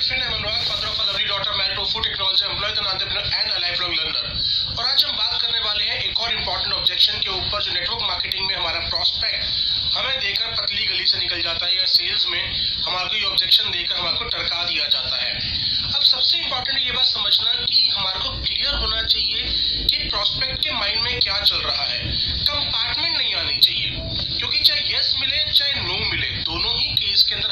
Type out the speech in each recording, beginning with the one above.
I'm Anurag, father of a lovely daughter, married to a food technology employee, an entrepreneur and a lifelong learner. और आज हम बात करने वाले हैं एक और इम्पोर्टेंट ऑब्जेक्शन के ऊपर जो नेटवर्क मार्केटिंग में हमारा प्रोस्पेक्ट हमें देकर पतली गली से निकल जाता है या सेल्स में हमारे ये ऑब्जेक्शन देकर हमारे टरका दिया जाता है अब सबसे इम्पोर्टेंट ये बात समझना कि हमारे को क्लियर होना चाहिए कि प्रोस्पेक्ट के माइंड में क्या चल रहा है कंपार्टमेंट नहीं आनी चाहिए क्योंकि चाहे यस मिले चाहे नो मिले दोनों ही केस के अंदर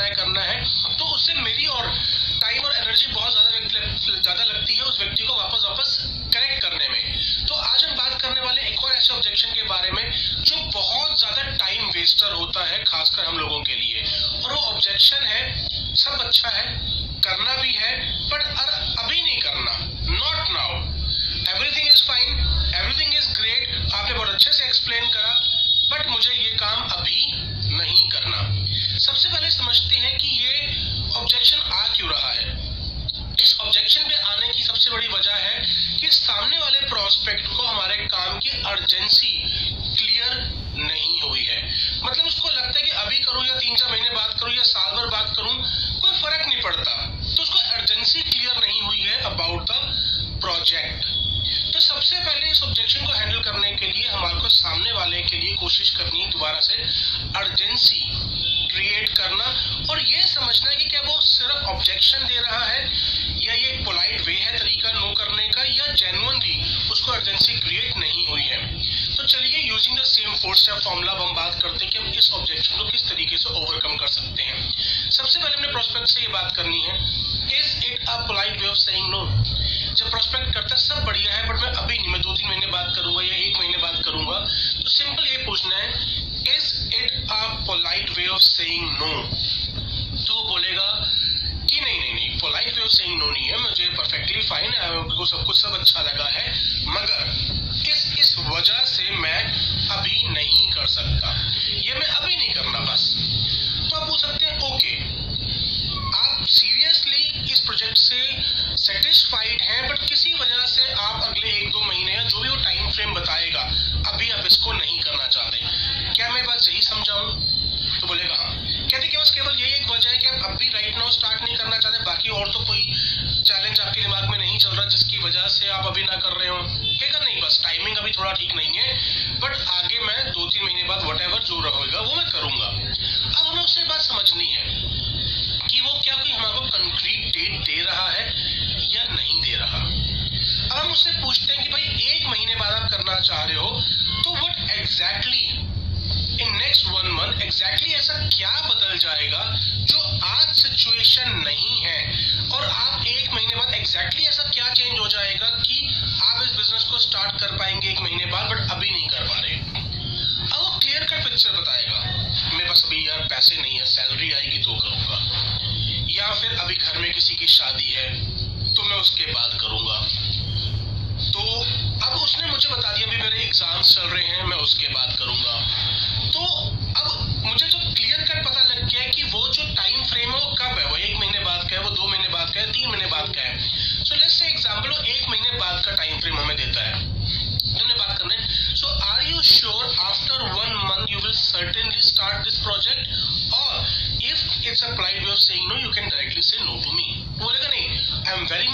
करना है करना है तो उससे मेरी और टाइम और एनर्जी बहुत ज़्यादा ज़्यादा लगती है उस व्यक्ति को वापस वापस करेक्ट करने में। तो आज हम बात करने वाले एक और ऐसे ऑब्जेक्शन के बारे में, जो बहुत ज़्यादा टाइम वेस्टर होता है, खासकर हम लोगों के लिए। और वो ऑब्जेक्शन है, सब अच्छा है, करना भी है बट अभी नहीं करना not now everything is fine everything is great आपने बहुत अच्छे से एक्सप्लेन करा बट मुझे ये काम अभी नहीं करना सबसे पहले समझते हैं कि ये ऑब्जेक्शन आ क्यों रहा है इस ऑब्जेक्शन पे आने की सबसे बड़ी वजह है कि सामने वाले प्रोस्पेक्ट को हमारे काम की अर्जेंसी क्लियर नहीं हुई है मतलब उसको लगता है कि अभी करूँ या तीन चार महीने बाद करूँ या साल भर बाद करूँ कोई फ़र्क नहीं पड़ता तो उसको अर्जेंसी क्लियर नहीं हुई है अबाउट द प्रोजेक्ट तो सबसे पहले इस ऑब्जेक्शन को हैंडल करने के लिए हमारे को सामने वाले के लिए कोशिश करनी है दोबारा से अर्जेंसी क्रिएट करना और ये समझना है कि क्या वो सिर्फ़ दे रहा है, या ये पोलाइट वे है तरीका नो करने का, या जेनुअनली उसको अर्जेंसी क्रिएट नहीं हुई है। तो चलिए using the same four step formula हम बात करते हैं कि हम इस ऑब्जेक्शन को किस तरीके से ओवरकम कर सकते हैं। सबसे पहले हमने प्रोस्पेक्ट से ये बात करनी है is it a polite way of saying no जब प्रोस्पेक्ट करता सब बढ़िया है बट मैं अभी नहीं, मैं दो तीन महीने बात करूँगा या एक महीने बात करूँगा तो सिंपल ये पूछना है is it a polite way of saying no तो वो बोलेगा कि नहीं नहीं नहीं polite way of saying no नहीं है मुझे परफेक्टली फाइन को सब कुछ सब अच्छा लगा है। मगर किस किस वजह से मैं अभी नहीं कर सकता ये मैं अभी नहीं करना बस तो आप पूछ सकते हैं ओके आप सीरियसली इस प्रोजेक्ट से सेटिस्फाइड हैं बट किसी वजह से आप अगले एक दो महीने या जो भी वो टाइम फ्रेम बताएगा अभी आप इसको नहीं करना चाहते क्या मैं बात सही समझाऊं तो बोलेगा हाँ कहते कि बस केवल यही एक वजह है कि आप अभी राइट नाउ स्टार्ट नहीं करना चाहते बाकी और तो कोई चैलेंज आपके दिमाग में नहीं चल रहा जिसकी वजह से आप अभी ना कर रहे हो कहेगा नहीं बस टाइमिंग अभी थोड़ा ठीक नहीं है बट आगे मैं दो तीन महीने बाद वट एवर जो रहेगा, वो मैं करूँगा। अब हमें उससे बात समझनी है कि वो क्या कोई हमारे को कंक्रीट डेट दे रहा है या नहीं दे रहा। अब हम उससे पूछते हैं कि भाई, एक महीने बाद आप करना चाह रहे हो तो what exactly in next one month exactly ऐसा क्या बदल जाएगा जो आज सिचुएशन नहीं है? और आप एक महीने बाद एग्जैक्टली ऐसा क्या चेंज हो जाएगा कि बिज़नेस को स्टार्ट कर पाएँगे एक महीने बाद बट अभी नहीं कर पा रहे। अब वो क्लियर कट पिक्चर बताएगा। मेरे पास अभी यार पैसे नहीं है सैलरी आएगी तो करूँगा। या फिर अभी घर में किसी की शादी है तो मैं उसके बाद करूँगा। तो अब उसने मुझे बता दिया, अभी मेरे एग्ज़ाम्स चल रहे हैं, मैं उसके बाद करूँगा।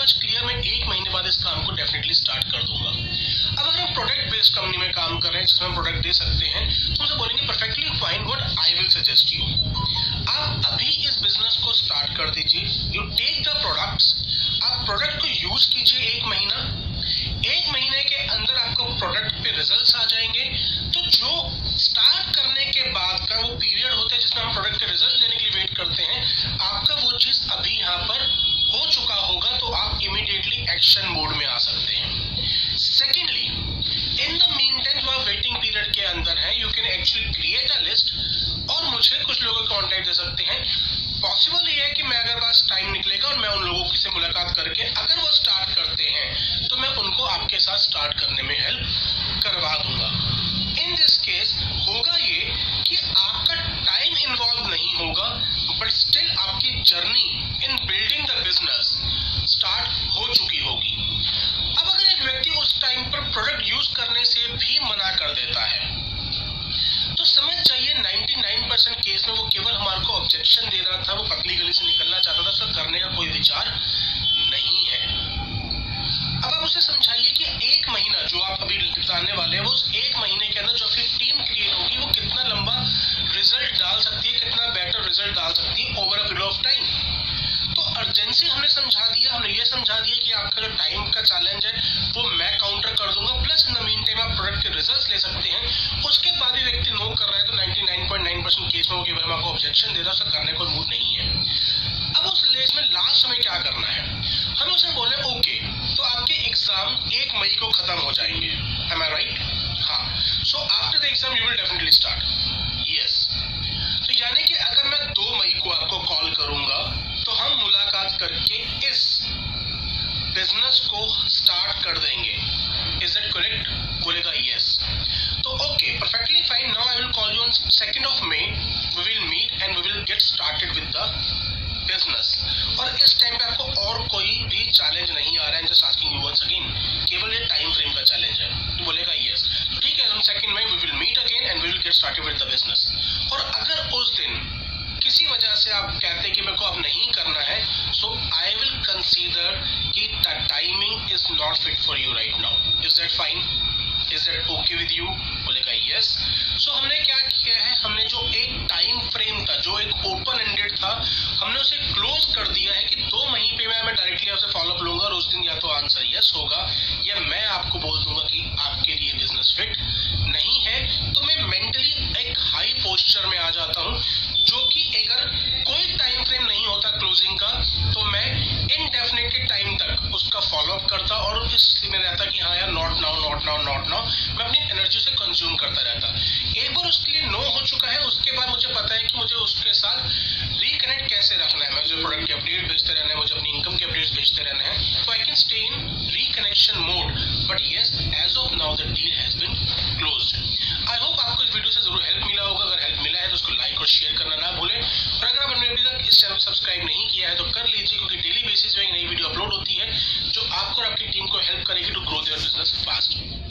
मच क्लियर मैं एक महीने बाद इस काम को डेफिनेटली स्टार्ट कर दूँगा। अब अगर हम प्रोडक्ट बेस्ड कंपनी में काम कर रहे हैं जिसमें प्रोडक्ट दे सकते हैं तो उनसे बोलेंगे perfectly fine what I will suggest you आप अभी इस बिज़नेस को स्टार्ट कर दीजिए। यू टेक द प्रोडक्ट्स आप प्रोडक्ट को यूज़ कीजिए एक महीना। एक महीने के अंदर आपको प्रोडक्ट पे रिजल्ट्स आ जाएँगे। भी मना कर देता है। तो समझ चाहिए 99 परसेंट केस में वो केवल हमारे को ऑब्जेक्शन दे रहा था, वो पतली गली से निकलना चाहता था, उसका करने का कोई विचार नहीं है। अब आप उसे समझाइए कि एक महीना जो आप अभी जानने वाले हैं, वो उस एक महीने के अंदर जो आपकी टीम क्रिएट होगी, वो कितना लंबा रिज़ल्ट डाल सकती है, कितना बेटर रिज़ल्ट डाल सकती है over a period of time तो अर्जेंसी हमने समझा दिया, हमने ये समझा दिया कि आपका जो टाइम का चैलेंज है, वो मैं काउंटर कर दूँगा ले सकते हैं। उसके बाद भी व्यक्ति नो कर रहा है तो 99.9 परसेंट केस में वो केवल आपको ऑब्जेक्शन दे रहा है करने को मूड नहीं है। अब उस लेस में लास्ट समय क्या करना है? हम उसे बोले ओके तो आपके एग्ज़ाम एक मई को खत्म हो जाएँगे। एम आई राइट हाँ। So after the exam you will definitely start yes तो यानी कि अगर मैं दो मई को आपको कॉल करूँगा तो हम मुलाकात करके इस बिज़नेस को स्टार्ट कर देंगे इज़ इट करेक्ट बोलेगा यस तो okay perfectly fine now I will call you on second of May we will meet and we will get started with the business और इस टाइम पे आपको और कोई भी चैलेंज नहीं आ रहा है just asking you once again केवल ये टाइम फ्रेम का चैलेंज है तो बोलेगा यस तो ठीक है हम सेकंड में we will meet again and we will get started with the business और अगर उस दिन किसी वजह से आप कहते हैं कि मेरे को अब नहीं करना है सो आई विल कंसीडर कि the timing is not fit for you right now is that fine is that okay with you बोलेगा यस सो हमने क्या किया है? हमने जो एक टाइम फ्रेम था, जो एक ओपन एंडेड था, हमने उसे क्लोज कर दिया है कि दो महीने में, मैं डायरेक्टली आपसे फॉलोअप लूँगा और उस दिन या तो आंसर यस होगा या मैं आपको बोल दूँगा कि हाँ यार not now not now not now मैं अपनी एनर्जी से कंज्यूम करता रहता। एक बार उसके लिए नो हो चुका है, उसके बाद मुझे पता है कि मुझे उसके साथ रिकनेक्ट कैसे रखना है। मुझे प्रोडक्ट के अपडेट भेजते रहना है, मुझे अपनी इनकम के अपडेट्स भेजते रहना है तो I can stay in reconnection mode but yes as of now the deal has been closed I hope आपको इस वीडियो से ज़रूर हेल्प मिला होगा। अगर हेल्प मिला है तो उसको लाइक और शेयर करना ना भूलें। और अगर आपने अभी तक इस चैनल सब्सक्राइब नहीं किया है तो कर लीजिए, क्योंकि डेली बेसिस पे एक नई वीडियो अपलोड होती है जो आपको और